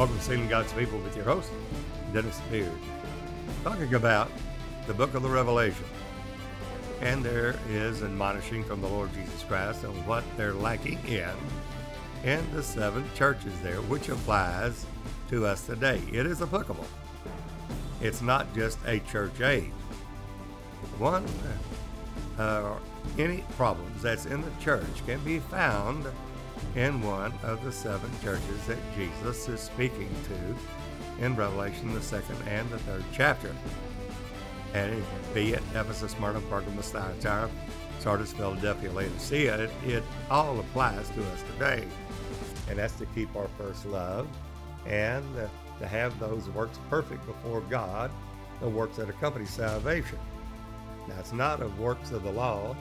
Welcome to Sealing God's People with your host, Dennis Beard. Talking about the book of the Revelation. And there is admonishing from the Lord Jesus Christ on what they're lacking in in the seven churches there, which applies to us today. It is applicable. It's not just a church age. One, uh, any problems that's in the church can be found in one of the seven churches that Jesus is speaking to in Revelation, the second and the third chapter. And be it Ephesus, Smyrna, Pergamos, Thyatira, Sardis, Philadelphia, Laodicea, it, it all applies to us today. And that's to keep our first love and to have those works perfect before God, the works that accompany salvation. Now, it's not of works of the law,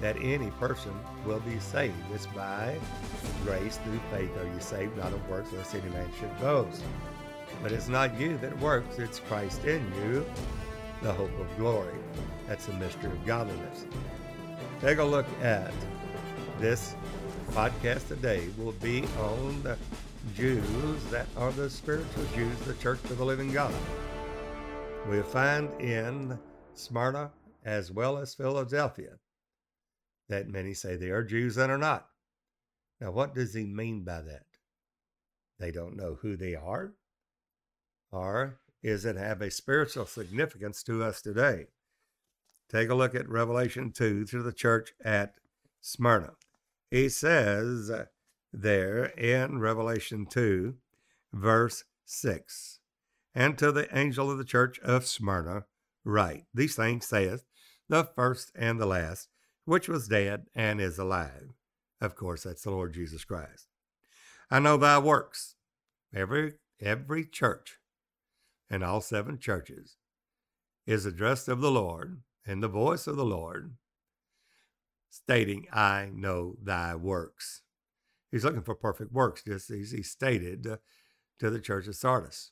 that any person will be saved. It's by grace through faith are you saved, not of works, lest any man should boast. But it's not you that works, it's Christ in you, the hope of glory. That's the mystery of godliness. Take a look at this podcast today will be on the Jews that are the spiritual Jews, the church of the living God. we find in Smyrna as well as Philadelphia that many say they are Jews and are not. Now, what does he mean by that? They don't know who they are? Or is it have a spiritual significance to us today? Take a look at Revelation 2 to the church at Smyrna. He says uh, there in Revelation 2, verse 6, and to the angel of the church of Smyrna, write, These things saith the first and the last, which was dead and is alive. Of course, that's the Lord Jesus Christ. I know thy works. Every every church and all seven churches is addressed of the Lord and the voice of the Lord stating, I know thy works. He's looking for perfect works, just as he stated uh, to the church of Sardis.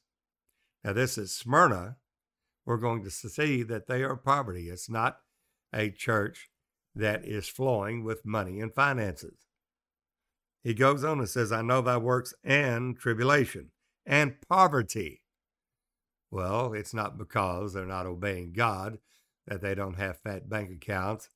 Now, this is Smyrna. We're going to see that they are poverty. It's not a church that is flowing with money and finances. He goes on and says, I know thy works and tribulation and poverty. Well, it's not because they're not obeying God that they don't have fat bank accounts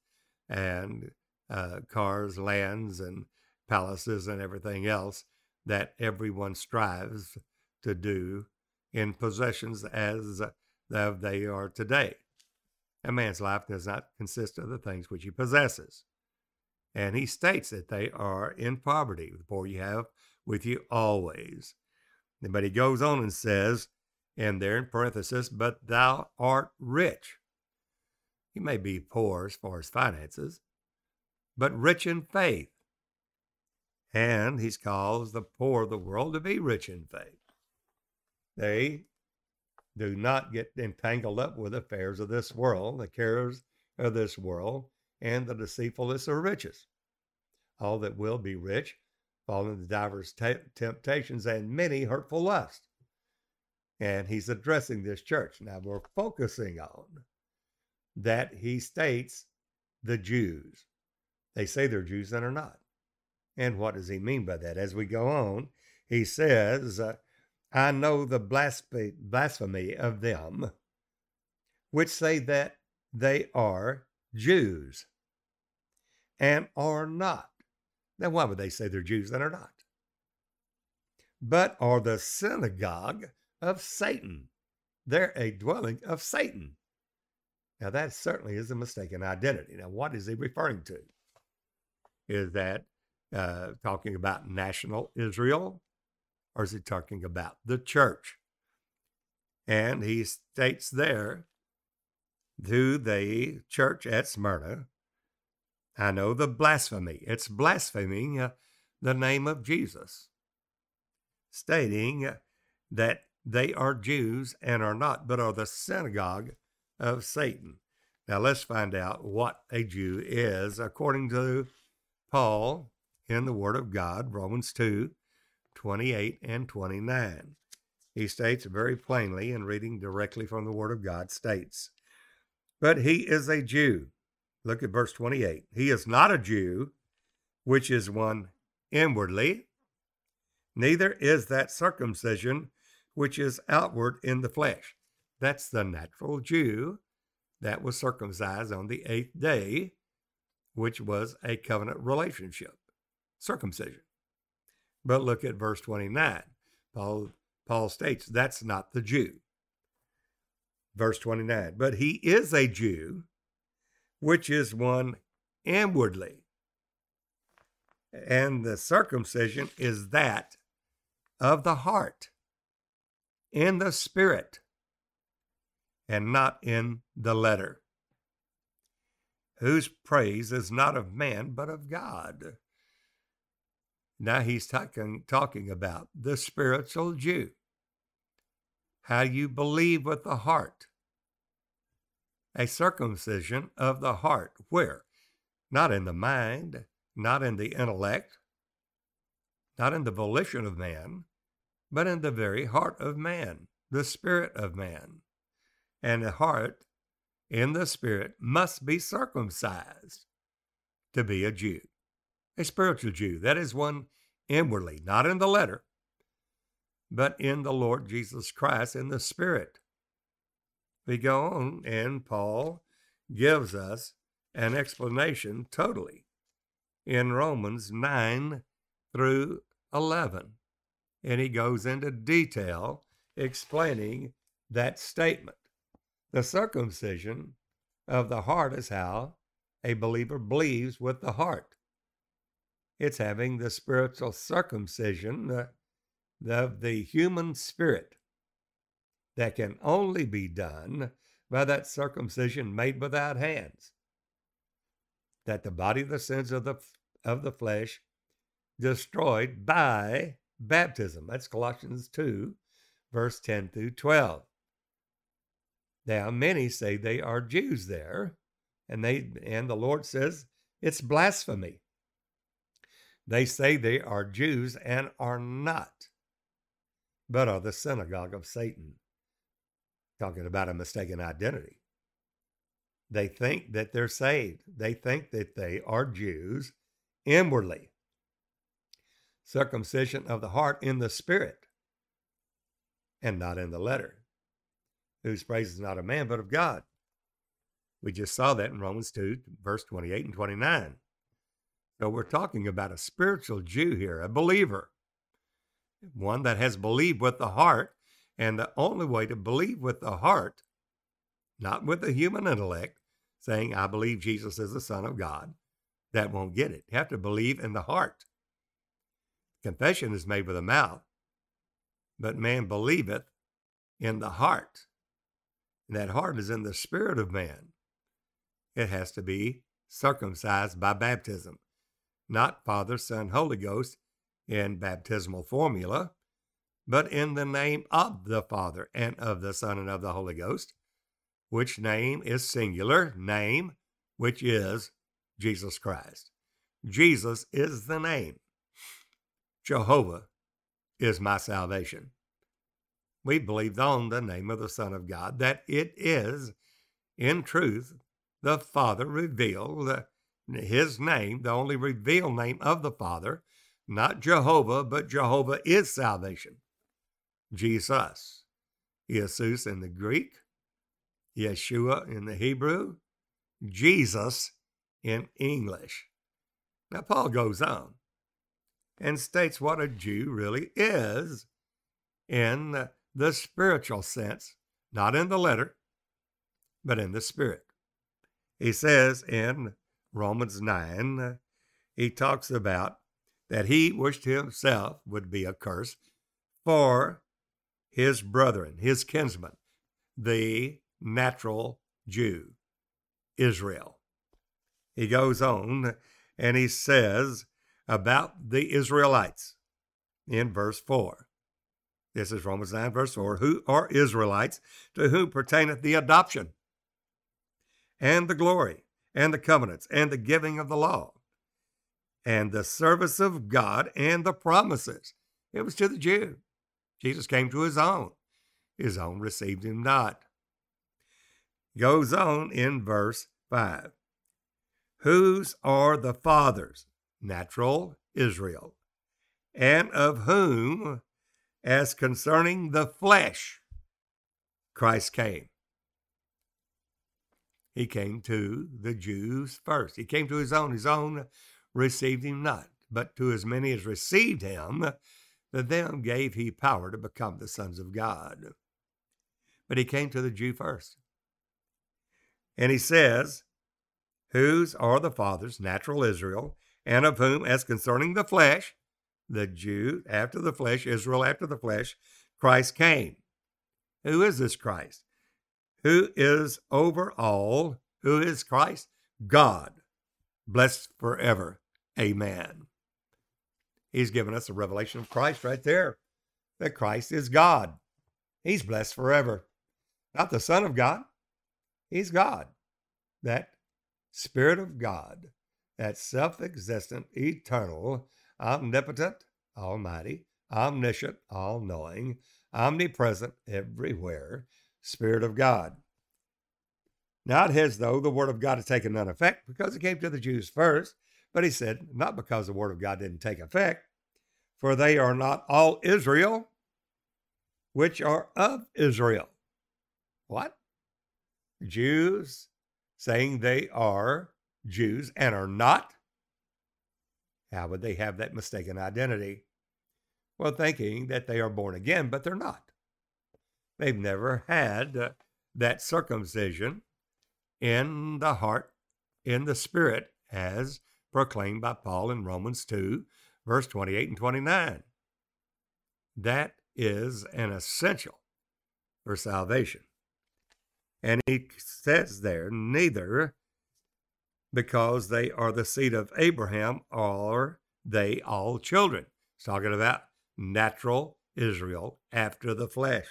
and uh, cars, lands, and palaces and everything else that everyone strives to do in possessions as they are today. A man's life does not consist of the things which he possesses. And he states that they are in poverty. The poor you have with you always. But he goes on and says, and there in parenthesis, but thou art rich. He may be poor as far as finances, but rich in faith. And he calls the poor of the world to be rich in faith. They do not get entangled up with affairs of this world, the cares of this world, and the deceitfulness of riches. All that will be rich fall into divers temptations and many hurtful lusts. And he's addressing this church. Now we're focusing on that he states the Jews. They say they're Jews and are not. And what does he mean by that? As we go on, he says, uh, I know the blasphemy of them which say that they are Jews and are not. Now, why would they say they're Jews and are not? But are the synagogue of Satan. They're a dwelling of Satan. Now, that certainly is a mistaken identity. Now, what is he referring to? Is that uh, talking about national Israel? Or is he talking about the church? And he states there to the church at Smyrna, I know the blasphemy. It's blaspheming uh, the name of Jesus, stating that they are Jews and are not, but are the synagogue of Satan. Now let's find out what a Jew is according to Paul in the Word of God, Romans 2 28 and 29. He states very plainly, and reading directly from the Word of God, states, But he is a Jew. Look at verse 28. He is not a Jew, which is one inwardly, Neither is that circumcision which is outward in the flesh. That's the natural Jew that was circumcised on the eighth day, which was a covenant relationship, circumcision. But look at verse 29. Paul, Paul states that's not the Jew. Verse 29 But he is a Jew, which is one inwardly. And the circumcision is that of the heart, in the spirit, and not in the letter, whose praise is not of man, but of God. Now he's talking, talking about the spiritual Jew. How you believe with the heart. A circumcision of the heart. Where? Not in the mind, not in the intellect, not in the volition of man, but in the very heart of man, the spirit of man. And the heart in the spirit must be circumcised to be a Jew a spiritual Jew. That is one inwardly, not in the letter, but in the Lord Jesus Christ in the Spirit. We go on, and Paul gives us an explanation totally in Romans 9 through 11. And he goes into detail explaining that statement. The circumcision of the heart is how a believer believes with the heart. It's having the spiritual circumcision of the human spirit that can only be done by that circumcision made without hands. That the body of the sins of the of the flesh destroyed by baptism. That's Colossians 2, verse 10 through 12. Now, many say they are Jews there, and they and the Lord says it's blasphemy. They say they are Jews and are not, but are the synagogue of Satan. Talking about a mistaken identity. They think that they're saved. They think that they are Jews inwardly. Circumcision of the heart in the spirit and not in the letter, whose praise is not of man, but of God. We just saw that in Romans 2, verse 28 and 29. So we're talking about a spiritual Jew here, a believer, one that has believed with the heart. And the only way to believe with the heart, not with the human intellect, saying, I believe Jesus is the Son of God, that won't get it. You have to believe in the heart. Confession is made with the mouth, but man believeth in the heart. And that heart is in the spirit of man. It has to be circumcised by baptism not Father, Son, Holy Ghost in baptismal formula, but in the name of the Father and of the Son and of the Holy Ghost, which name is singular, name, which is Jesus Christ. Jesus is the name. Jehovah is my salvation. We believed on the name of the Son of God, that it is, in truth, the Father revealed his name, the only revealed name of the Father, not Jehovah, but Jehovah is salvation. Jesus, Jesus in the Greek, Yeshua in the Hebrew, Jesus in English. Now, Paul goes on and states what a Jew really is in the spiritual sense, not in the letter, but in the spirit. He says in Romans 9, uh, he talks about that he wished himself would be a curse for his brethren, his kinsmen, the natural Jew, Israel. He goes on and he says about the Israelites in verse 4. This is Romans 9, verse 4 who are Israelites, to whom pertaineth the adoption and the glory and the covenants and the giving of the law and the service of God and the promises. It was to the Jew. Jesus came to his own. His own received him not. Goes on in verse 5. Whose are the fathers? Natural Israel. and of whom, as concerning the flesh, Christ came. He came to the Jews first. He came to his own. His own received him not. But to as many as received him, to them gave he power to become the sons of God. But he came to the Jew first. And he says, Whose are the fathers, natural Israel, and of whom, as concerning the flesh, the Jew after the flesh, Israel after the flesh, Christ came. Who is this Christ? Who is over all? Who is Christ? God. Blessed forever. Amen. He's given us a revelation of Christ right there that Christ is God. He's blessed forever. Not the Son of God, He's God. That Spirit of God, that self existent, eternal, omnipotent, almighty, omniscient, all knowing, omnipresent, everywhere, Spirit of God. Not as though the Word of God had taken none effect because it came to the Jews first, but he said, not because the Word of God didn't take effect, for they are not all Israel, which are of Israel. What? Jews saying they are Jews and are not? How would they have that mistaken identity? Well, thinking that they are born again, but they're not. They've never had uh, that circumcision in the heart, in the spirit, as proclaimed by Paul in Romans 2, verse 28 and 29. That is an essential for salvation. And he says there, neither because they are the seed of Abraham are they all children. He's talking about natural Israel after the flesh.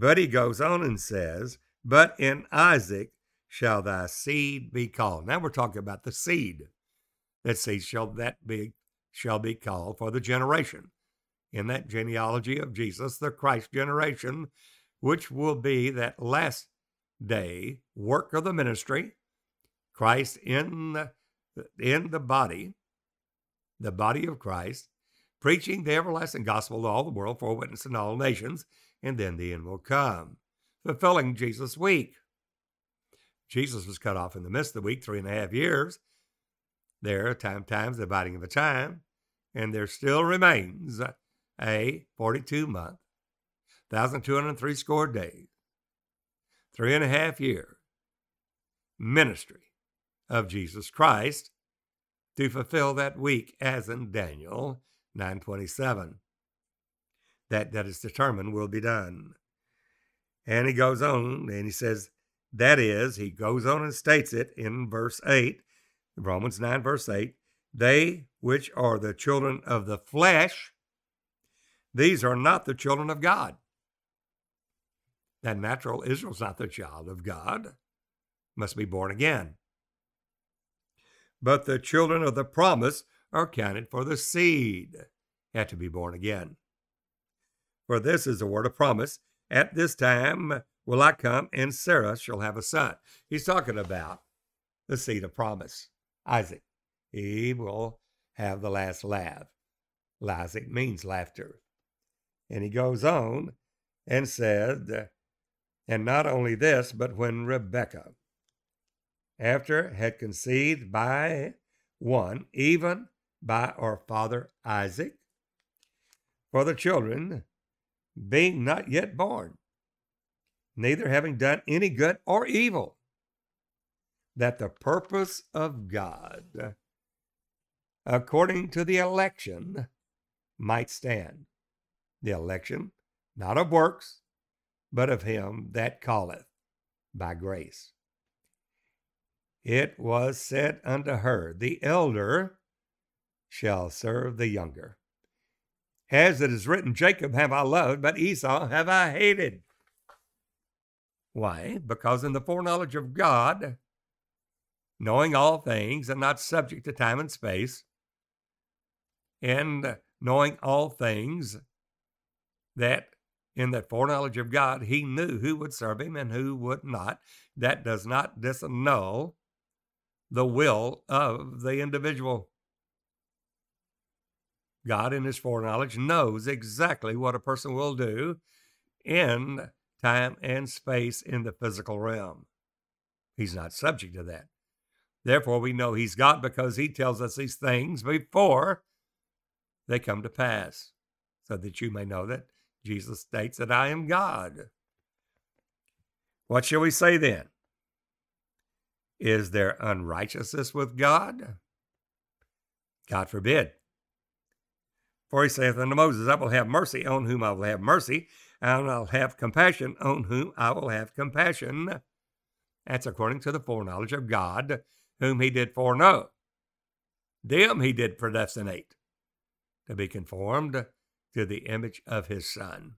But he goes on and says, But in Isaac shall thy seed be called. Now we're talking about the seed. That seed shall that be shall be called for the generation. In that genealogy of Jesus, the Christ generation, which will be that last day work of the ministry, Christ in the, in the body, the body of Christ, preaching the everlasting gospel to all the world for witness in all nations, and then the end will come, fulfilling Jesus' week. Jesus was cut off in the midst of the week, three and a half years. There, time times the dividing of a time, and there still remains a 42 month, 1,203 score days, three and a half year ministry of Jesus Christ to fulfill that week as in Daniel 927. That that is determined will be done. And he goes on and he says, that is, he goes on and states it in verse 8, Romans 9, verse 8, they which are the children of the flesh, these are not the children of God. That natural Israel's not the child of God, must be born again. But the children of the promise are counted for the seed, have to be born again. For this is the word of promise. At this time will I come, and Sarah shall have a son. He's talking about the seed of promise, Isaac. He will have the last laugh. Isaac means laughter. And he goes on and said, and not only this, but when Rebekah, after had conceived by one, even by our father Isaac, for the children being not yet born, neither having done any good or evil, that the purpose of God, according to the election, might stand. The election, not of works, but of him that calleth by grace. It was said unto her, The elder shall serve the younger. As it is written, Jacob have I loved, but Esau have I hated. Why? Because in the foreknowledge of God, knowing all things and not subject to time and space, and knowing all things, that in that foreknowledge of God, he knew who would serve him and who would not. That does not disannul the will of the individual. God, in his foreknowledge, knows exactly what a person will do in time and space in the physical realm. He's not subject to that. Therefore, we know he's God because he tells us these things before they come to pass, so that you may know that Jesus states that I am God. What shall we say then? Is there unrighteousness with God? God forbid. For he saith unto Moses, I will have mercy on whom I will have mercy, and I'll have compassion on whom I will have compassion. That's according to the foreknowledge of God, whom he did foreknow. Them he did predestinate to be conformed to the image of his Son,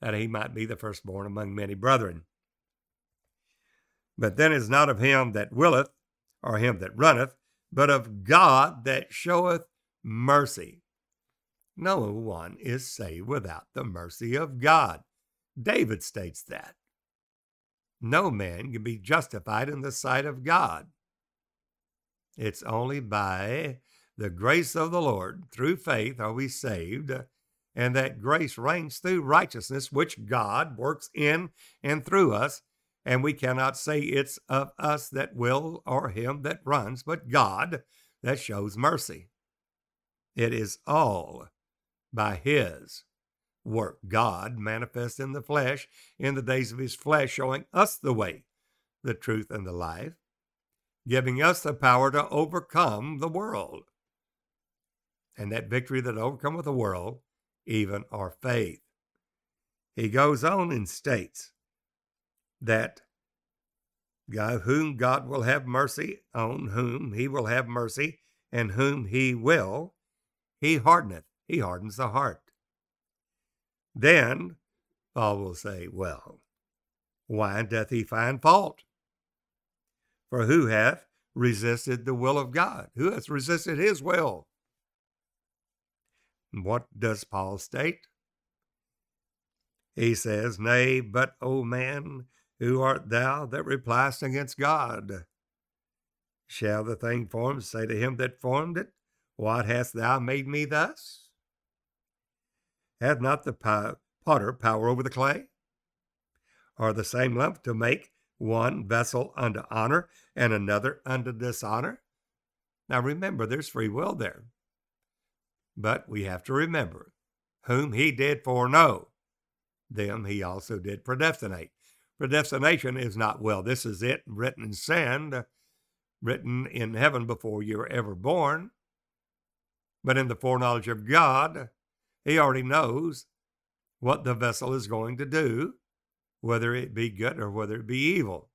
that he might be the firstborn among many brethren. But then is not of him that willeth, or him that runneth, but of God that showeth mercy. No one is saved without the mercy of God. David states that. No man can be justified in the sight of God. It's only by the grace of the Lord, through faith, are we saved, and that grace reigns through righteousness, which God works in and through us. And we cannot say it's of us that will or him that runs, but God that shows mercy. It is all by his work. God manifest in the flesh in the days of his flesh, showing us the way, the truth, and the life, giving us the power to overcome the world. And that victory that overcometh the world, even our faith. He goes on and states that God, whom God will have mercy, on whom he will have mercy, and whom he will, he hardeneth he hardens the heart. Then Paul will say, Well, why doth he find fault? For who hath resisted the will of God? Who hath resisted his will? What does Paul state? He says, Nay, but, O man, who art thou that repliest against God? Shall the thing formed say to him that formed it, What hast thou made me thus? Hath not the potter power over the clay? Are the same lump to make one vessel unto honor and another unto dishonor? Now remember, there's free will there. But we have to remember whom he did foreknow, them he also did predestinate. Predestination is not, well, this is it, written in sand, written in heaven before you were ever born. But in the foreknowledge of God, he already knows what the vessel is going to do, whether it be good or whether it be evil,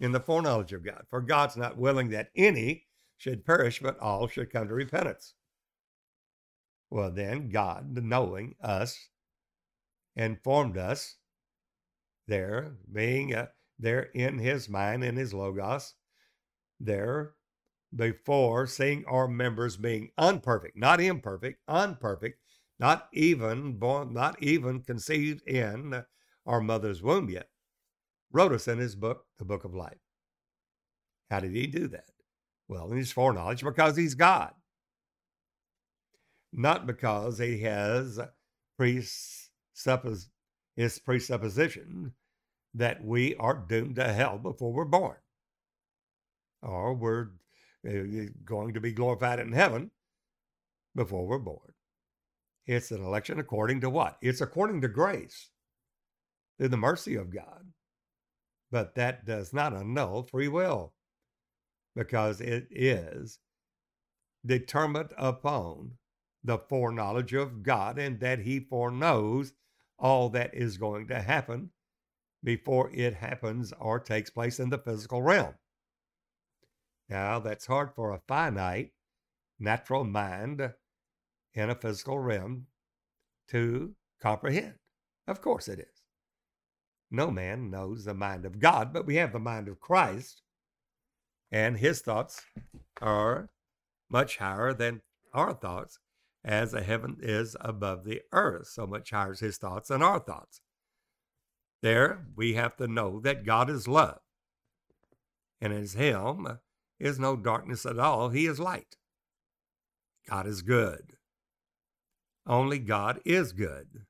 in the foreknowledge of God. For God's not willing that any should perish, but all should come to repentance. Well, then, God, knowing us, informed us there, being uh, there in his mind, in his logos, there before seeing our members being unperfect, not imperfect, unperfect, not even born, not even conceived in our mother's womb yet, wrote us in his book, the Book of Life. How did he do that? Well, in his foreknowledge, because he's God. Not because he has presuppos- his presupposition that we are doomed to hell before we're born, or we're uh, going to be glorified in heaven before we're born. It's an election according to what? It's according to grace, through the mercy of God. But that does not annul free will because it is determined upon the foreknowledge of God and that He foreknows all that is going to happen before it happens or takes place in the physical realm. Now, that's hard for a finite, natural mind in a physical realm to comprehend. Of course it is. No man knows the mind of God, but we have the mind of Christ, and his thoughts are much higher than our thoughts, as the heaven is above the earth. So much higher is his thoughts than our thoughts. There, we have to know that God is love, and in him is no darkness at all. He is light. God is good. Only God is good.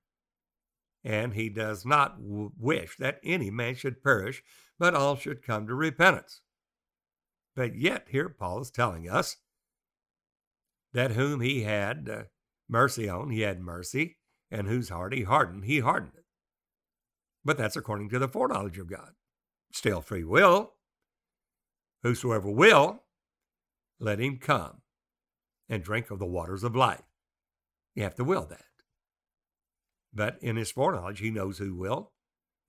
And he does not w- wish that any man should perish, but all should come to repentance. But yet, here Paul is telling us that whom he had uh, mercy on, he had mercy, and whose heart he hardened, he hardened it. But that's according to the foreknowledge of God. Still free will. Whosoever will, let him come and drink of the waters of life. You have to will that. But in his foreknowledge, he knows who will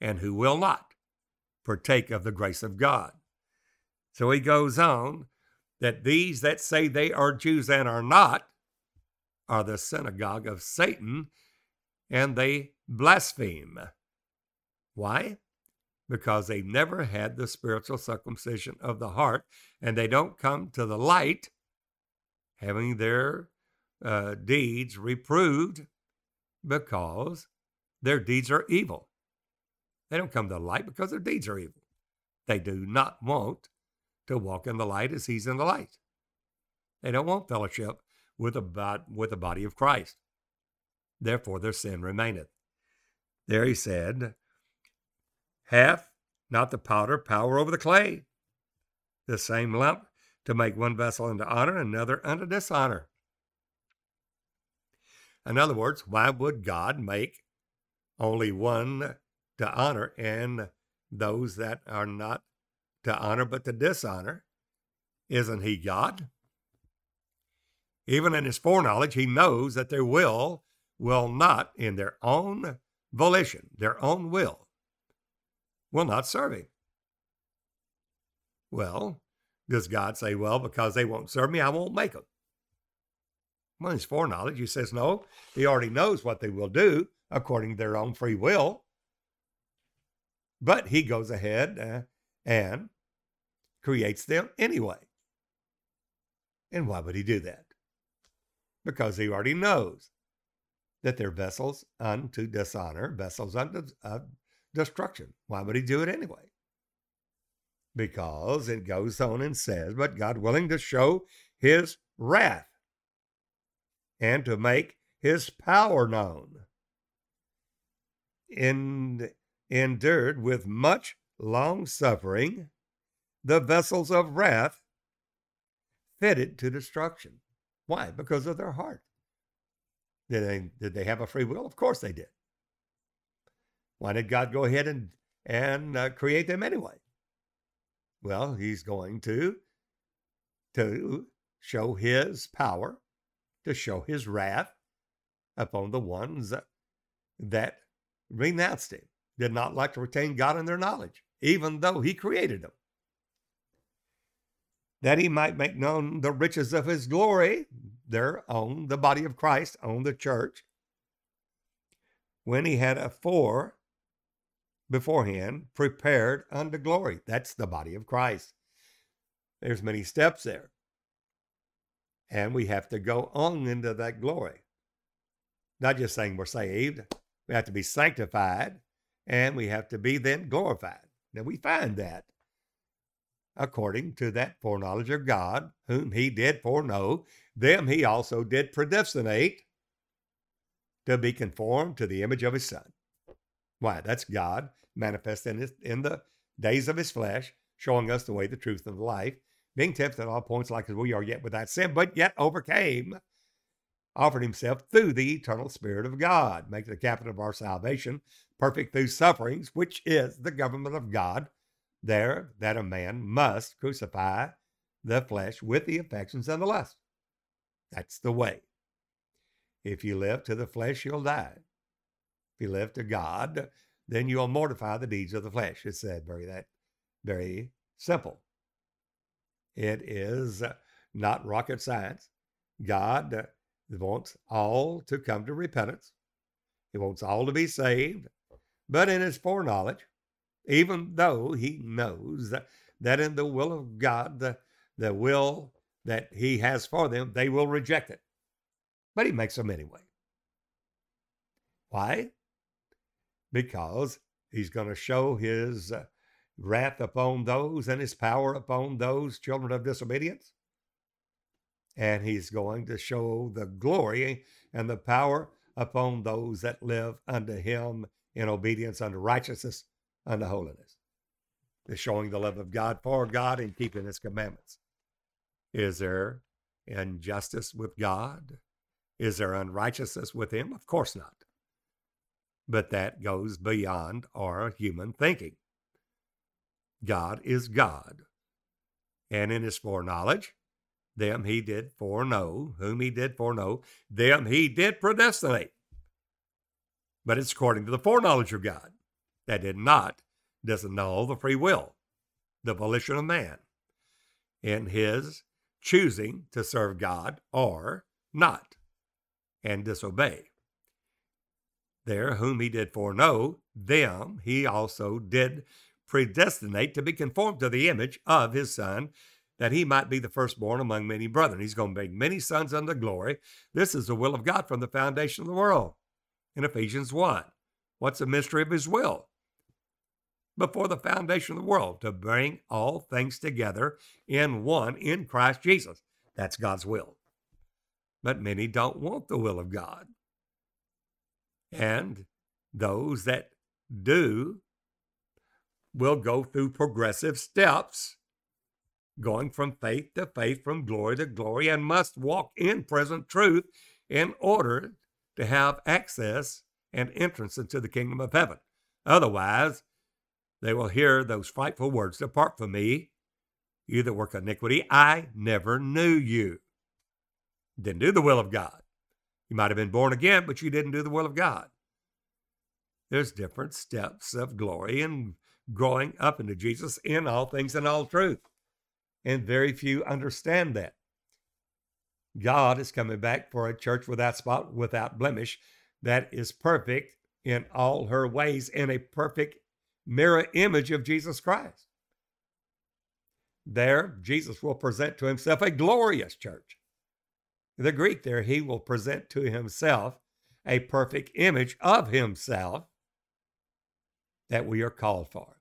and who will not partake of the grace of God. So he goes on that these that say they are Jews and are not are the synagogue of Satan, and they blaspheme. Why? Because they never had the spiritual circumcision of the heart, and they don't come to the light having their uh, deeds reproved because their deeds are evil. They don't come to light because their deeds are evil. They do not want to walk in the light as he's in the light. They don't want fellowship with the, with the body of Christ. Therefore, their sin remaineth. There he said, Hath not the powder power over the clay? The same lump to make one vessel unto honor, another unto dishonor. In other words, why would God make only one to honor and those that are not to honor but to dishonor? Isn't he God? Even in his foreknowledge, he knows that their will will not, in their own volition, their own will, will not serve him. Well, does God say, well, because they won't serve me, I won't make them? Well, his foreknowledge, he says, no, he already knows what they will do according to their own free will. But he goes ahead uh, and creates them anyway. And why would he do that? Because he already knows that they're vessels unto dishonor, vessels unto uh, destruction. Why would he do it anyway? Because it goes on and says, but God willing to show his wrath and to make his power known. Endured with much long suffering the vessels of wrath fitted to destruction. Why? Because of their heart. Did they, did they have a free will? Of course they did. Why did God go ahead and, and uh, create them anyway? Well, he's going to, to show his power to show his wrath upon the ones that renounced him, did not like to retain God in their knowledge, even though he created them. That he might make known the riches of his glory, their own, the body of Christ, on the church, when he had afore beforehand prepared unto glory. That's the body of Christ. There's many steps there. And we have to go on into that glory. Not just saying we're saved, we have to be sanctified and we have to be then glorified. Now we find that according to that foreknowledge of God, whom he did foreknow, them he also did predestinate to be conformed to the image of his son. Why? That's God manifest in, his, in the days of his flesh, showing us the way, the truth, and the life, being tempted at all points like as we are yet without sin, but yet overcame, offered himself through the eternal Spirit of God, make the captain of our salvation, perfect through sufferings, which is the government of God, there that a man must crucify the flesh with the affections and the lust. That's the way. If you live to the flesh, you'll die. If you live to God, then you'll mortify the deeds of the flesh. It's said very that very simple. It is not rocket science. God wants all to come to repentance. He wants all to be saved. But in his foreknowledge, even though he knows that, in the will of God, the, the will that he has for them, they will reject it. But he makes them anyway. Why? Because he's going to show his wrath upon those and his power upon those children of disobedience. And he's going to show the glory and the power upon those that live unto him in obedience unto righteousness unto holiness. Is showing the love of God for God and keeping his commandments. Is there injustice with God? Is there unrighteousness with him? Of course not. But that goes beyond our human thinking. God is God. And in his foreknowledge, them he did foreknow, whom he did foreknow, them he did predestinate. But it's according to the foreknowledge of God. That did not disannul the free will, the volition of man, in his choosing to serve God or not and disobey. There, whom he did foreknow, them he also did predestinate to be conformed to the image of his son, that he might be the firstborn among many brethren. He's going to make many sons unto glory. This is the will of God from the foundation of the world. In Ephesians 1. What's the mystery of his will? Before the foundation of the world, to bring all things together in one in Christ Jesus. That's God's will. But many don't want the will of God. And those that do will go through progressive steps, going from faith to faith, from glory to glory, and must walk in present truth in order to have access and entrance into the kingdom of heaven. Otherwise, they will hear those frightful words Depart from me, you that work iniquity. I never knew you. Didn't do the will of God. You might have been born again, but you didn't do the will of God. There's different steps of glory and growing up into Jesus in all things and all truth. And very few understand that. God is coming back for a church without spot, without blemish, that is perfect in all her ways, in a perfect mirror image of Jesus Christ. There, Jesus will present to himself a glorious church. The Greek there, he will present to himself a perfect image of himself that we are called for.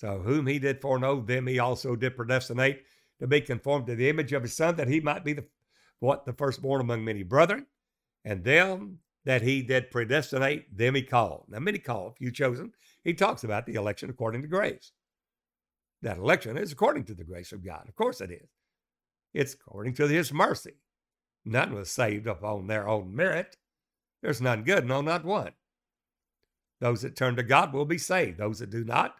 So, whom he did foreknow, them he also did predestinate to be conformed to the image of his son, that he might be the what the firstborn among many brethren, and them that he did predestinate, them he called. Now, many called, few chosen. He talks about the election according to grace. That election is according to the grace of God. Of course it is. It's according to his mercy. None was saved upon their own merit. There's none good, no, not one. Those that turn to God will be saved. Those that do not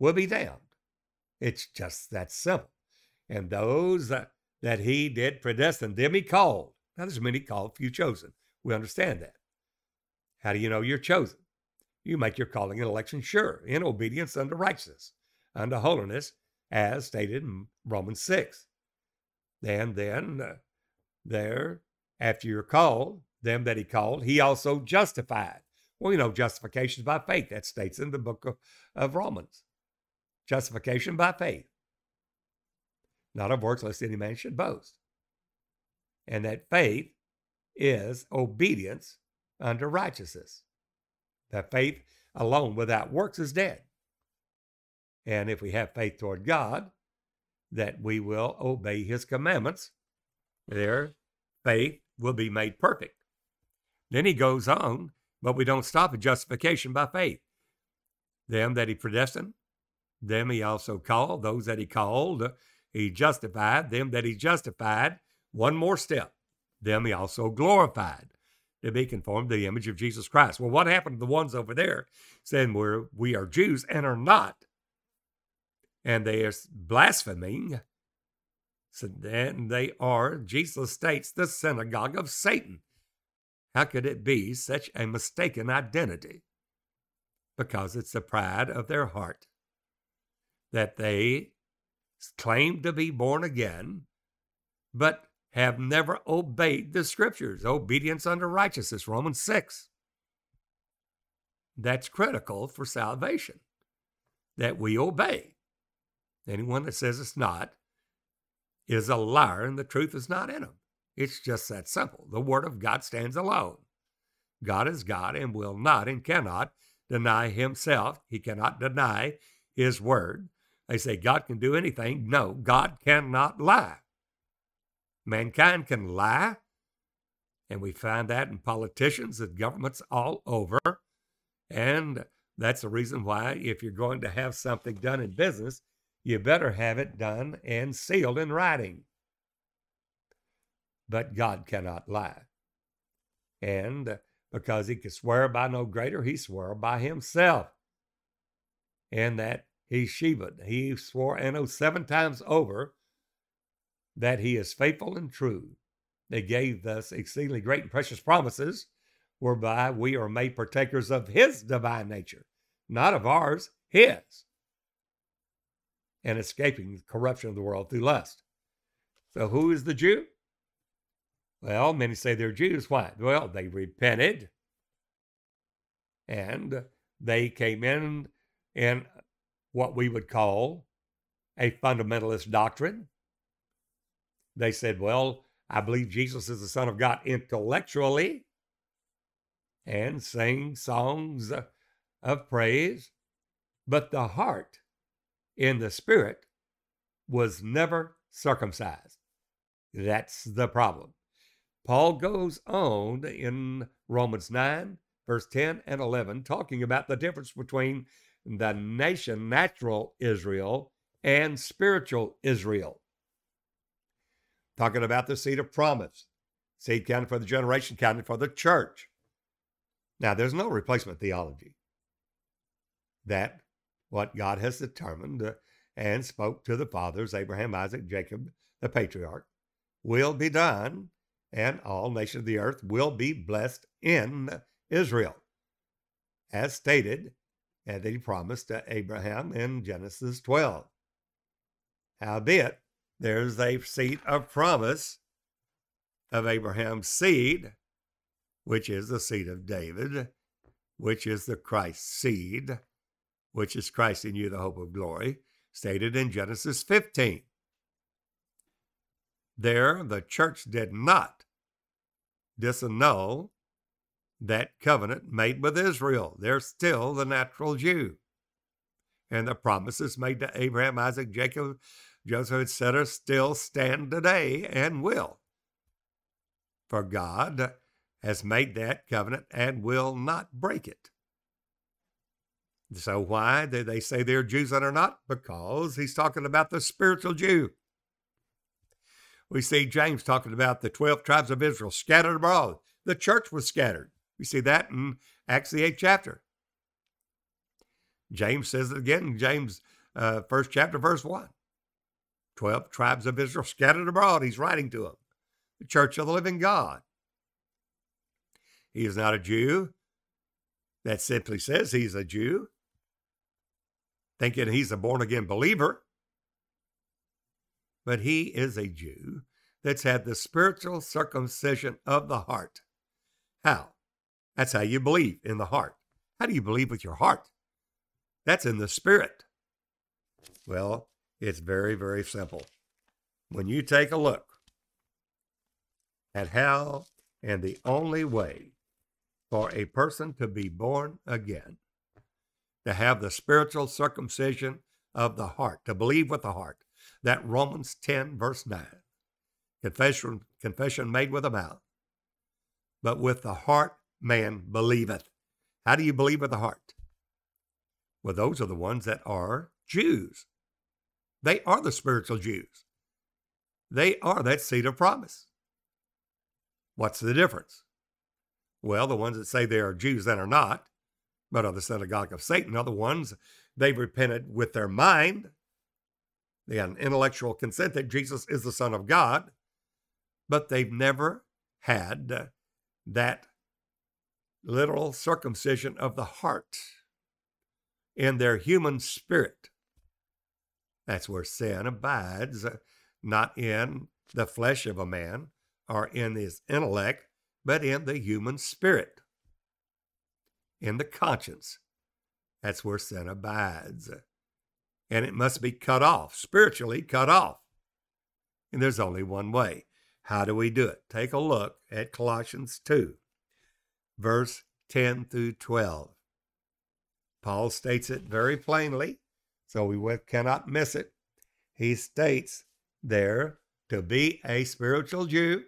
will be damned. It's just that simple. And those that, that he did predestine, them he called. Now, there's many called, few chosen. We understand that. How do you know you're chosen? You make your calling and election sure in obedience unto righteousness, unto holiness, as stated in Romans 6. And then uh, there, after you're called, them that he called, he also justified. Well, you know, justification is by faith. That states in the book of, of Romans. Justification by faith, not of works, lest any man should boast. And that faith is obedience unto righteousness. That faith alone without works is dead. And if we have faith toward God, that we will obey his commandments, their faith will be made perfect. Then he goes on, but we don't stop at justification by faith. Them that he predestined, them he also called. Those that he called, he justified. Them that he justified, one more step. Them he also glorified to be conformed to the image of Jesus Christ. Well, what happened to the ones over there saying we're, we are Jews and are not? And they are blaspheming. So then they are, Jesus states, the synagogue of Satan. How could it be such a mistaken identity? Because it's the pride of their heart that they claim to be born again, but have never obeyed the scriptures. Obedience unto righteousness, Romans 6. That's critical for salvation, that we obey. Anyone that says it's not is a liar and the truth is not in them. It's just that simple. The Word of God stands alone. God is God and will not and cannot deny Himself. He cannot deny His Word. They say God can do anything. No, God cannot lie. Mankind can lie And we find that in politicians and governments all over. And that's the reason why, if you're going to have something done in business, you better have it done and sealed in writing. But God cannot lie. And because he could swear by no greater, he swore by himself. And that he Sheba, he swore an oath seven times over that he is faithful and true. They gave us exceedingly great and precious promises, whereby we are made partakers of his divine nature, not of ours, his, and escaping the corruption of the world through lust. So, who is the Jew? Well, many say they're Jews. Why? Well, they repented and they came in in what we would call a fundamentalist doctrine. They said, Well, I believe Jesus is the Son of God intellectually and sang songs of praise, but the heart in the spirit was never circumcised. That's the problem. Paul goes on in Romans 9, verse 10 and 11, talking about the difference between the nation, natural Israel, and spiritual Israel. Talking about the seed of promise, seed counted for the generation, counted for the church. Now, there's no replacement theology. That what God has determined uh, and spoke to the fathers, Abraham, Isaac, Jacob, the patriarch, will be done and all nations of the earth will be blessed in Israel, as stated that he promised to Abraham in Genesis 12. Howbeit, there's a seed of promise of Abraham's seed, which is the seed of David, which is the Christ seed, which is Christ in you, the hope of glory, stated in Genesis 15. There, the church did not disannul that covenant made with Israel. They're still the natural Jew. And the promises made to Abraham, Isaac, Jacob, Joseph, etc., still stand today and will. For God has made that covenant and will not break it. So, why do they say they're Jews and are not? Because he's talking about the spiritual Jew we see James talking about the 12 tribes of Israel scattered abroad. The church was scattered. We see that in Acts, the eighth chapter. James says it again in James, uh, first chapter, verse 1. 12 tribes of Israel scattered abroad. He's writing to them. The church of the living God. He is not a Jew. That simply says he's a Jew, thinking he's a born again believer but he is a Jew that's had the spiritual circumcision of the heart. How? That's how you believe in the heart. How do you believe with your heart? That's in the spirit. Well, it's very, very simple. When you take a look at how and the only way for a person to be born again, to have the spiritual circumcision of the heart, to believe with the heart, that Romans 10, verse 9. Confession, confession made with the mouth, but with the heart man believeth. How do you believe with the heart? Well, those are the ones that are Jews. They are the spiritual Jews. They are that seed of promise. What's the difference? Well, the ones that say they are Jews that are not, but are the synagogue of Satan, are the ones they've repented with their mind they had an intellectual consent that Jesus is the Son of God, but they've never had that literal circumcision of the heart in their human spirit. That's where sin abides, uh, not in the flesh of a man or in his intellect, but in the human spirit, in the conscience. That's where sin abides uh, and it must be cut off, spiritually cut off. And there's only one way. How do we do it? Take a look at Colossians 2, verse 10 through 12. Paul states it very plainly, so we cannot miss it. He states there to be a spiritual Jew,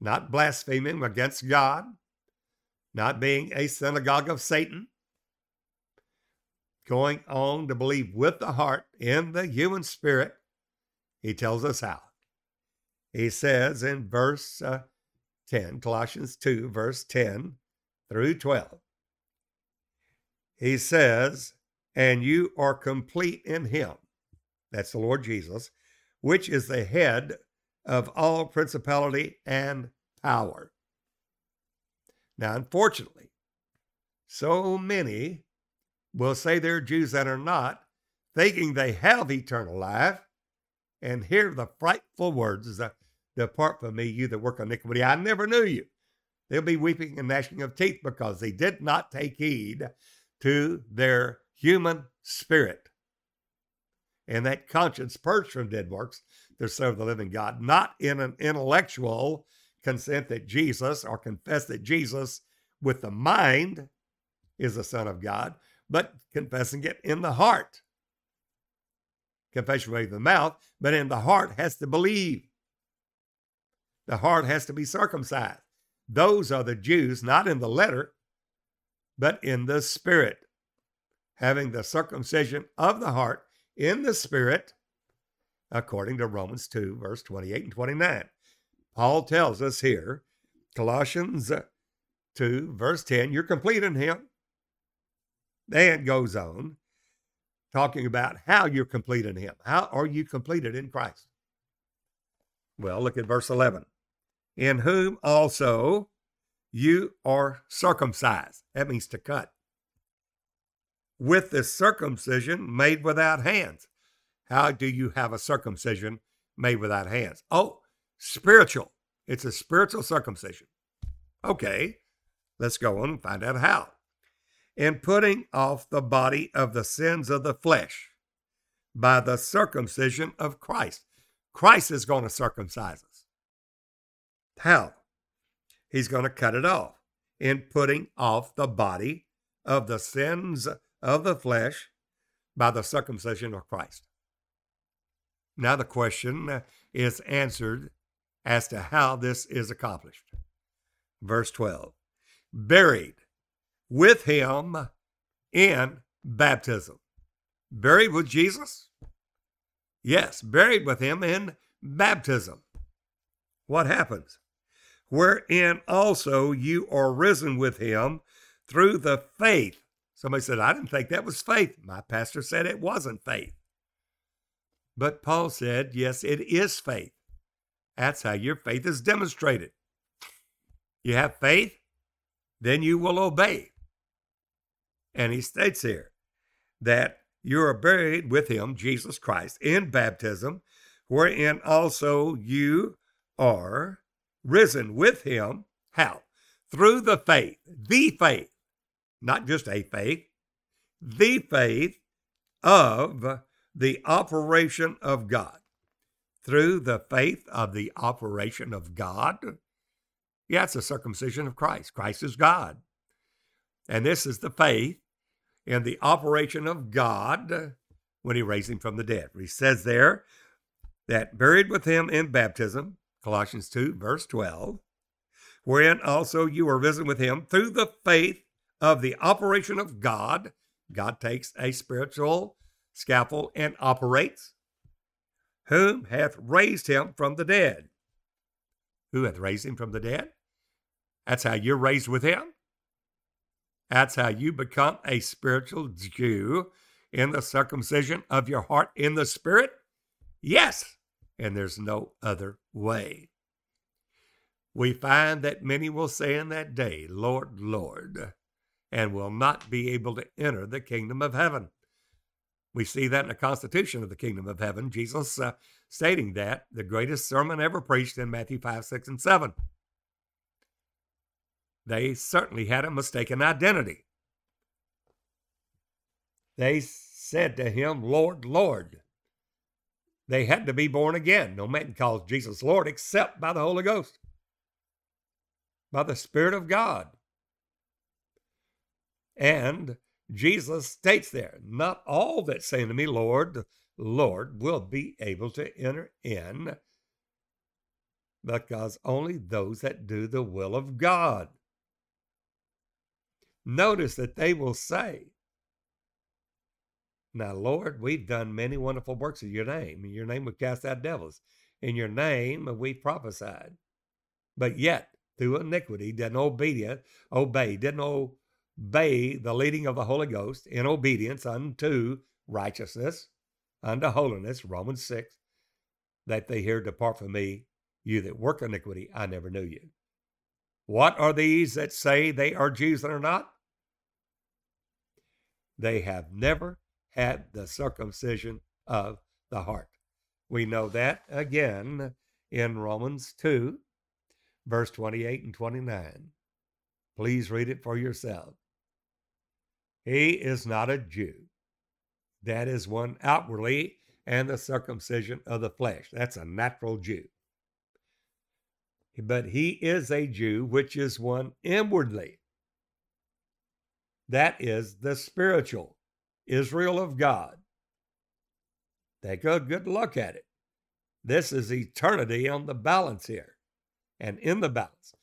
not blaspheming against God, not being a synagogue of Satan, going on to believe with the heart in the human spirit. He tells us how. He says in verse uh, 10, Colossians 2, verse 10 through 12, he says, And you are complete in him. That's the Lord Jesus, which is the head of all principality and power. Now, unfortunately, so many will say they're Jews that are not, thinking they have eternal life, and hear the frightful words, Depart from me, you that work iniquity. I never knew you. They'll be weeping and gnashing of teeth because they did not take heed to their human spirit. And that conscience purged from dead works to serve the living God, not in an intellectual consent that Jesus or confess that Jesus with the mind is the Son of God, but confessing it in the heart. Confession with the mouth, but in the heart has to believe. The heart has to be circumcised. Those are the Jews, not in the letter, but in the spirit, having the circumcision of the heart in the spirit, according to Romans 2, verse 28 and 29. Paul tells us here, Colossians 2, verse 10, you're complete in him. Then goes on, talking about how you're complete in him. How are you completed in Christ? Well, look at verse 11. In whom also you are circumcised. That means to cut. With the circumcision made without hands. How do you have a circumcision made without hands? Oh, spiritual. It's a spiritual circumcision. Okay, let's go on and find out how. In putting off the body of the sins of the flesh by the circumcision of Christ. Christ is going to circumcise us. How? He's going to cut it off in putting off the body of the sins of the flesh by the circumcision of Christ. Now, the question is answered as to how this is accomplished. Verse 12 buried with him in baptism. Buried with Jesus? Yes, buried with him in baptism. What happens? Wherein also you are risen with him through the faith. Somebody said, I didn't think that was faith. My pastor said it wasn't faith. But Paul said, yes, it is faith. That's how your faith is demonstrated. You have faith, then you will obey. And he states here that you are buried with him, Jesus Christ, in baptism, wherein also you are risen with him. How? Through the faith, the faith, not just a faith, the faith of the operation of God through the faith of the operation of God. Yeah, it's a circumcision of Christ. Christ is God. And this is the faith in the operation of God when he raised him from the dead. He says there that buried with him in baptism, Colossians 2, verse 12, wherein also you are risen with him through the faith of the operation of God. God takes a spiritual scalpel and operates whom hath raised him from the dead. Who hath raised him from the dead? That's how you're raised with him. That's how you become a spiritual Jew in the circumcision of your heart in the spirit? Yes, and there's no other way. We find that many will say in that day, Lord, Lord, and will not be able to enter the kingdom of heaven. We see that in the constitution of the kingdom of heaven, Jesus uh, stating that, the greatest sermon ever preached in Matthew 5, 6, and 7. They certainly had a mistaken identity. They said to him, Lord, Lord. They had to be born again. No man calls Jesus Lord except by the Holy Ghost, by the Spirit of God. And Jesus states there, Not all that say to me, Lord, Lord, will be able to enter in because only those that do the will of God. Notice that they will say, Now, Lord, we've done many wonderful works in your name. In your name we cast out devils. In your name uh, we prophesied. But yet, through iniquity, didn't obedient, obey, didn't obey the leading of the Holy Ghost in obedience unto righteousness, unto holiness, Romans 6, that they hear, Depart from me, you that work iniquity, I never knew you. What are these that say they are Jews and are not? They have never had the circumcision of the heart. We know that again in Romans 2, verse 28 and 29. Please read it for yourself. He is not a Jew. That is one outwardly, and the circumcision of the flesh. That's a natural Jew. But he is a Jew, which is one inwardly. That is the spiritual Israel of God. Take a good look at it. This is eternity on the balance here and in the balance,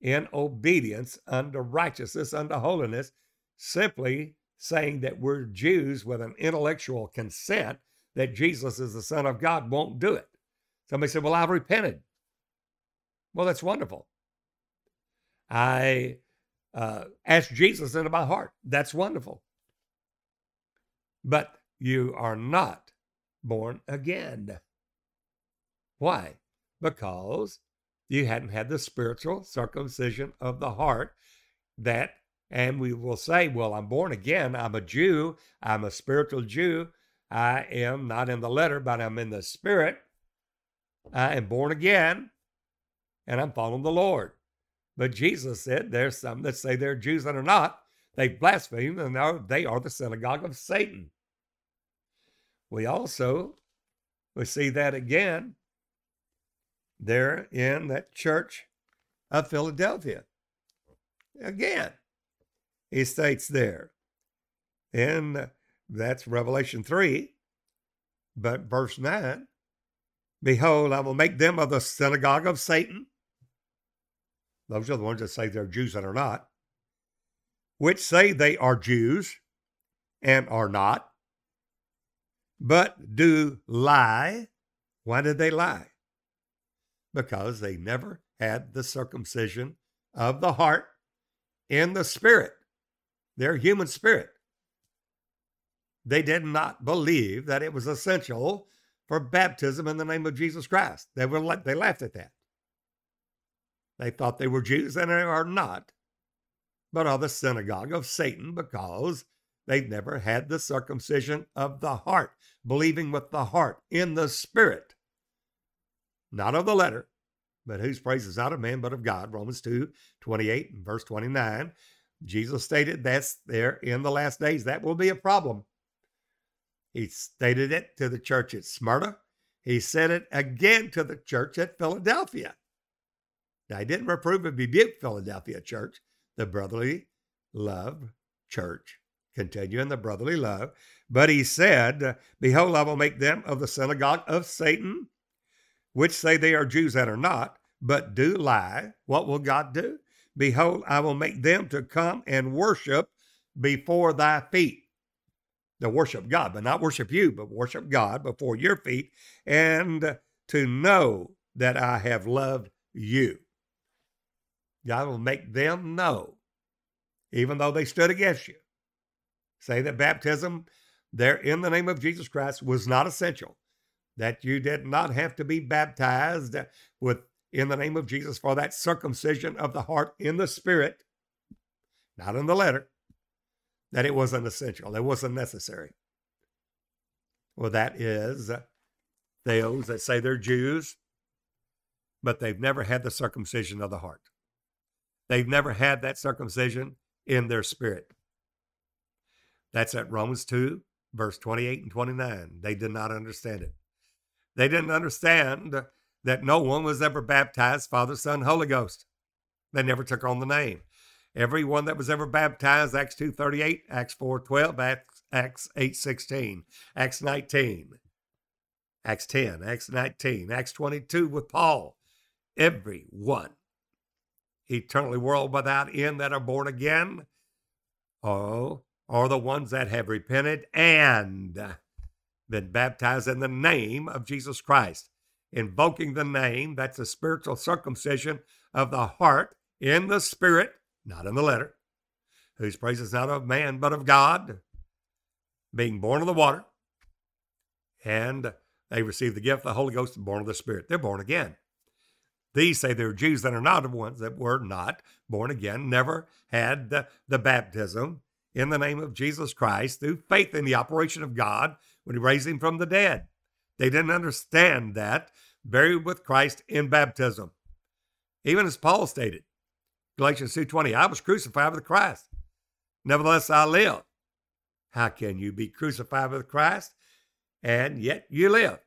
in obedience unto righteousness, unto holiness, simply saying that we're Jews with an intellectual consent that Jesus is the Son of God won't do it. Somebody said, Well, I've repented. Well, that's wonderful. I uh, asked Jesus into my heart. That's wonderful. But you are not born again. Why? Because you hadn't had the spiritual circumcision of the heart that, and we will say, well, I'm born again. I'm a Jew. I'm a spiritual Jew. I am not in the letter, but I'm in the spirit. I am born again and I'm following the Lord. But Jesus said there's some that say they're Jews that are not. They blaspheme and now they are the synagogue of Satan. We also we see that again there in that church of Philadelphia. Again, he states there, and that's Revelation 3, but verse 9 Behold, I will make them of the synagogue of Satan. Those are the ones that say they're Jews and are not, which say they are Jews and are not, but do lie. Why did they lie? because they never had the circumcision of the heart in the spirit, their human spirit. They did not believe that it was essential for baptism in the name of Jesus Christ. They were they laughed at that. They thought they were Jews and they are not, but are the synagogue of Satan because they've never had the circumcision of the heart, believing with the heart in the spirit not of the letter, but whose praise is not of man, but of God. Romans 2 28 and verse 29. Jesus stated that's there in the last days. That will be a problem. He stated it to the church at Smyrna. He said it again to the church at Philadelphia. Now, he didn't reprove and rebuke Philadelphia church, the brotherly love church. Continue in the brotherly love. But he said, Behold, I will make them of the synagogue of Satan which say they are Jews that are not, but do lie, what will God do? Behold, I will make them to come and worship before thy feet. To worship God, but not worship you, but worship God before your feet, and to know that I have loved you. God will make them know, even though they stood against you. Say that baptism there in the name of Jesus Christ was not essential that you did not have to be baptized with in the name of Jesus for that circumcision of the heart in the spirit, not in the letter, that it wasn't essential, it wasn't necessary. Well, that is uh, those that say they're Jews, but they've never had the circumcision of the heart. They've never had that circumcision in their spirit. That's at Romans 2, verse 28 and 29. They did not understand it. They didn't understand that no one was ever baptized Father, Son, Holy Ghost. They never took on the name. Everyone that was ever baptized, Acts 2.38, Acts 4.12, Acts, Acts 8.16, Acts 19, Acts 10, Acts 19, Acts 22 with Paul. every one eternally world without end that are born again, oh, are the ones that have repented and been baptized in the name of Jesus Christ. Invoking the name, that's a spiritual circumcision of the heart in the spirit, not in the letter, whose praise is not of man, but of God, being born of the water, and they receive the gift of the Holy Ghost born of the Spirit. They're born again. These say they're Jews that are not the ones that were not born again, never had the, the baptism in the name of Jesus Christ through faith in the operation of God when he raised him from the dead. They didn't understand that, buried with Christ in baptism. Even as Paul stated, Galatians 2.20, I was crucified with Christ. Nevertheless, I live. How can you be crucified with Christ and yet you live?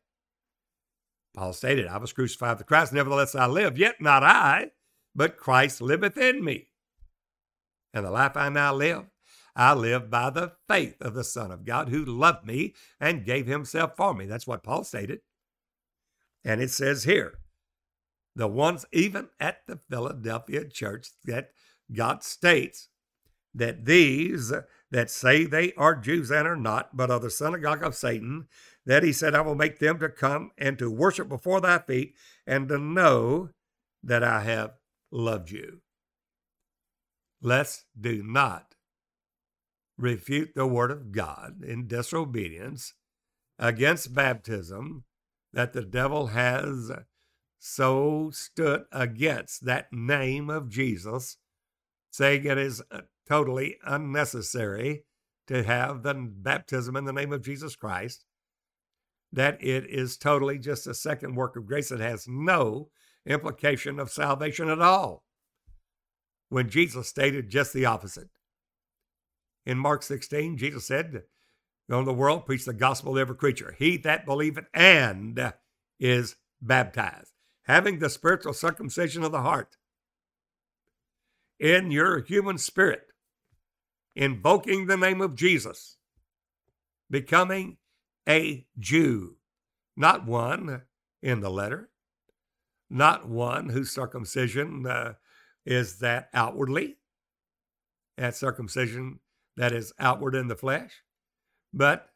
Paul stated, I was crucified with Christ, nevertheless I live, yet not I, but Christ liveth in me. And the life I now live, I live by the faith of the Son of God who loved me and gave himself for me. That's what Paul stated. And it says here, the ones even at the Philadelphia church that God states that these that say they are Jews and are not, but are the synagogue of Satan, that he said, I will make them to come and to worship before thy feet and to know that I have loved you. Let's do not refute the word of God in disobedience against baptism that the devil has so stood against that name of Jesus, saying it is uh, totally unnecessary to have the baptism in the name of Jesus Christ that it is totally just a second work of grace that has no implication of salvation at all. When Jesus stated just the opposite. In Mark 16, Jesus said, Go in the world, preach the gospel to every creature. He that believeth and is baptized, having the spiritual circumcision of the heart in your human spirit, invoking the name of Jesus, becoming a Jew, not one in the letter, not one whose circumcision uh, is that outwardly, that circumcision that is outward in the flesh, but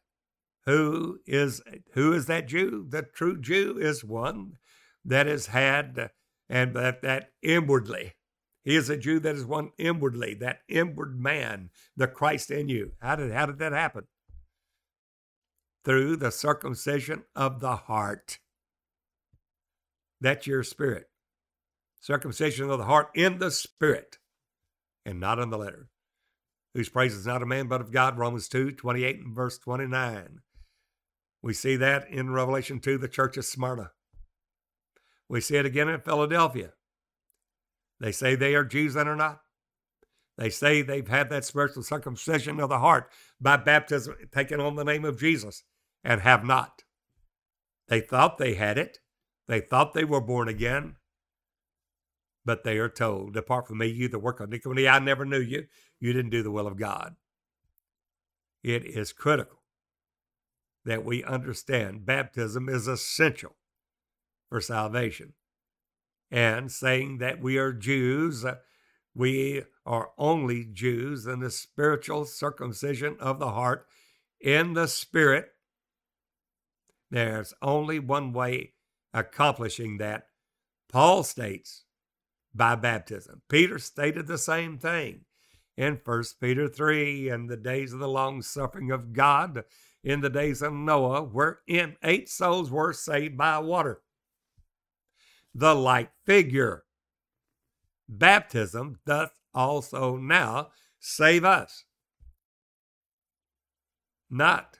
who is who is that Jew? The true Jew is one that is had and that that inwardly. He is a Jew that is one inwardly, that inward man, the Christ in you. How did how did that happen? Through the circumcision of the heart. That's your spirit. Circumcision of the heart in the spirit and not in the letter. Whose praise is not of man but of God, Romans 2 28 and verse 29. We see that in Revelation 2, the church of Smyrna. We see it again in Philadelphia. They say they are Jews and are not. They say they've had that spiritual circumcision of the heart by baptism, taking on the name of Jesus, and have not. They thought they had it. They thought they were born again. But they are told, Depart from me, you that work on iniquity. I never knew you. You didn't do the will of God. It is critical that we understand baptism is essential for salvation. And saying that we are Jews, uh, we are only Jews in the spiritual circumcision of the heart in the spirit. There's only one way accomplishing that. Paul states by baptism. Peter stated the same thing in 1 Peter 3 in the days of the long suffering of God, in the days of Noah, wherein eight souls were saved by water. The like figure. Baptism doth also now save us. Not,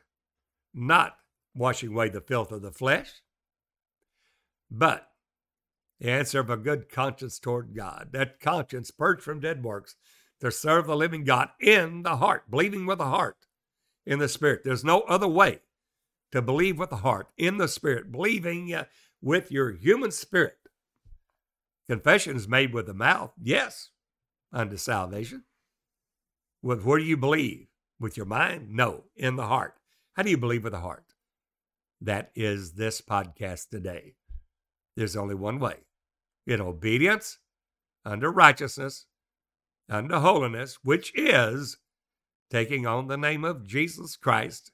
not washing away the filth of the flesh, but the answer of a good conscience toward God. That conscience purged from dead works to serve the living God in the heart, believing with the heart, in the spirit. There's no other way to believe with the heart, in the spirit, believing uh, with your human spirit. Confession is made with the mouth, yes, unto salvation. With where do you believe? With your mind? No, in the heart. How do you believe with the heart? That is this podcast today. There's only one way in obedience unto righteousness, unto holiness, which is taking on the name of Jesus Christ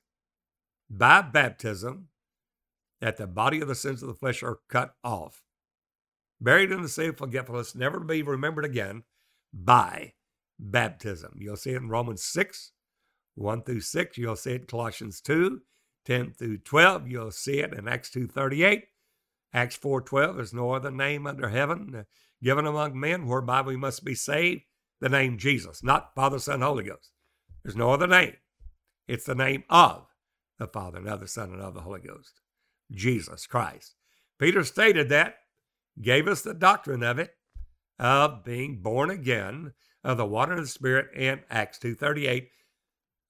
by baptism, that the body of the sins of the flesh are cut off, buried in the sea of forgetfulness, never to be remembered again by baptism. You'll see it in Romans 6, 1 through 6. You'll see it in Colossians 2, 10 through 12. You'll see it in Acts 2.38. Acts 4, 12. There's no other name under heaven uh, given among men whereby we must be saved. The name Jesus, not Father, Son, Holy Ghost. There's no other name. It's the name of the Father and of the Son and of the Holy Ghost. Jesus Christ. Peter stated that, gave us the doctrine of it, of being born again of the water and the Spirit in Acts 2.38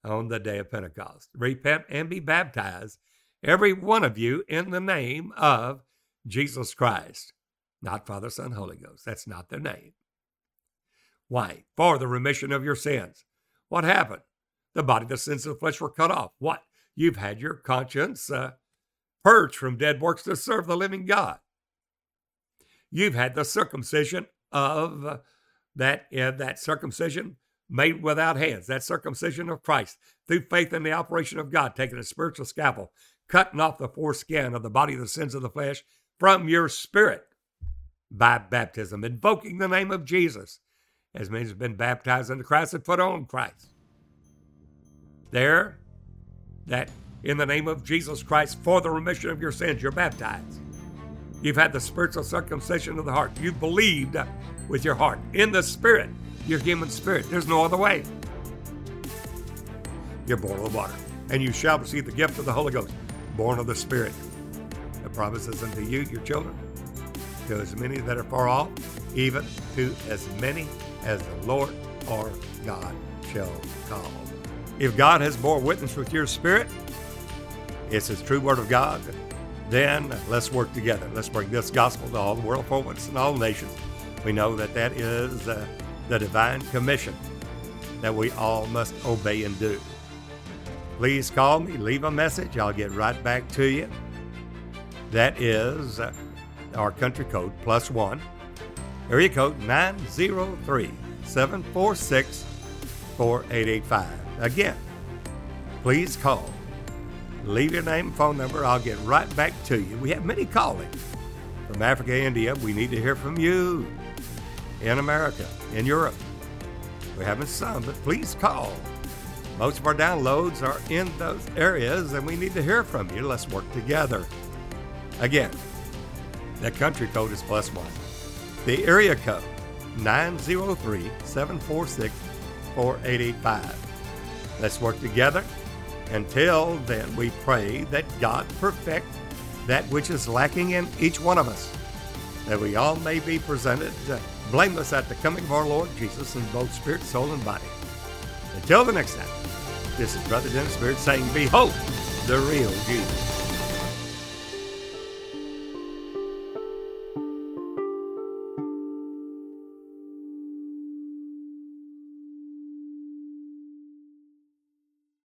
on the day of Pentecost. Repent and be baptized, every one of you, in the name of Jesus Christ. Not Father, Son, Holy Ghost. That's not their name. Why? For the remission of your sins. What happened? The body, the sins of the flesh were cut off. What? You've had your conscience uh, purged from dead works to serve the living God. You've had the circumcision of uh, that uh, that circumcision made without hands, that circumcision of Christ through faith in the operation of God, taking a spiritual scalpel, cutting off the foreskin of the body of the sins of the flesh from your spirit by baptism, invoking the name of Jesus, as many have been baptized into Christ and put on Christ. There, that in the name of Jesus Christ for the remission of your sins, you're baptized. You've had the spiritual circumcision of the heart. You've believed with your heart in the spirit, your human spirit. There's no other way. You're born of the water, and you shall receive the gift of the Holy Ghost, born of the Spirit. The promises unto you, your children, to as many that are far off, even to as many as the Lord our God shall call. If God has bore witness with your spirit, it's His true word of God, then let's work together. Let's bring this gospel to all the world, for and all nations. We know that that is uh, the divine commission that we all must obey and do. Please call me, leave a message. I'll get right back to you. That is uh, our country code plus one, area code 903 746 4885. Again, please call. Leave your name and phone number. I'll get right back to you. We have many calling from Africa, India. We need to hear from you in America, in Europe. We're having some, but please call. Most of our downloads are in those areas, and we need to hear from you. Let's work together. Again, the country code is plus one. The area code, 903 746 4885. Let's work together. Until then, we pray that God perfect that which is lacking in each one of us, that we all may be presented blameless at the coming of our Lord Jesus in both spirit, soul, and body. Until the next time, this is Brother Dennis Beard saying, Behold the real Jesus.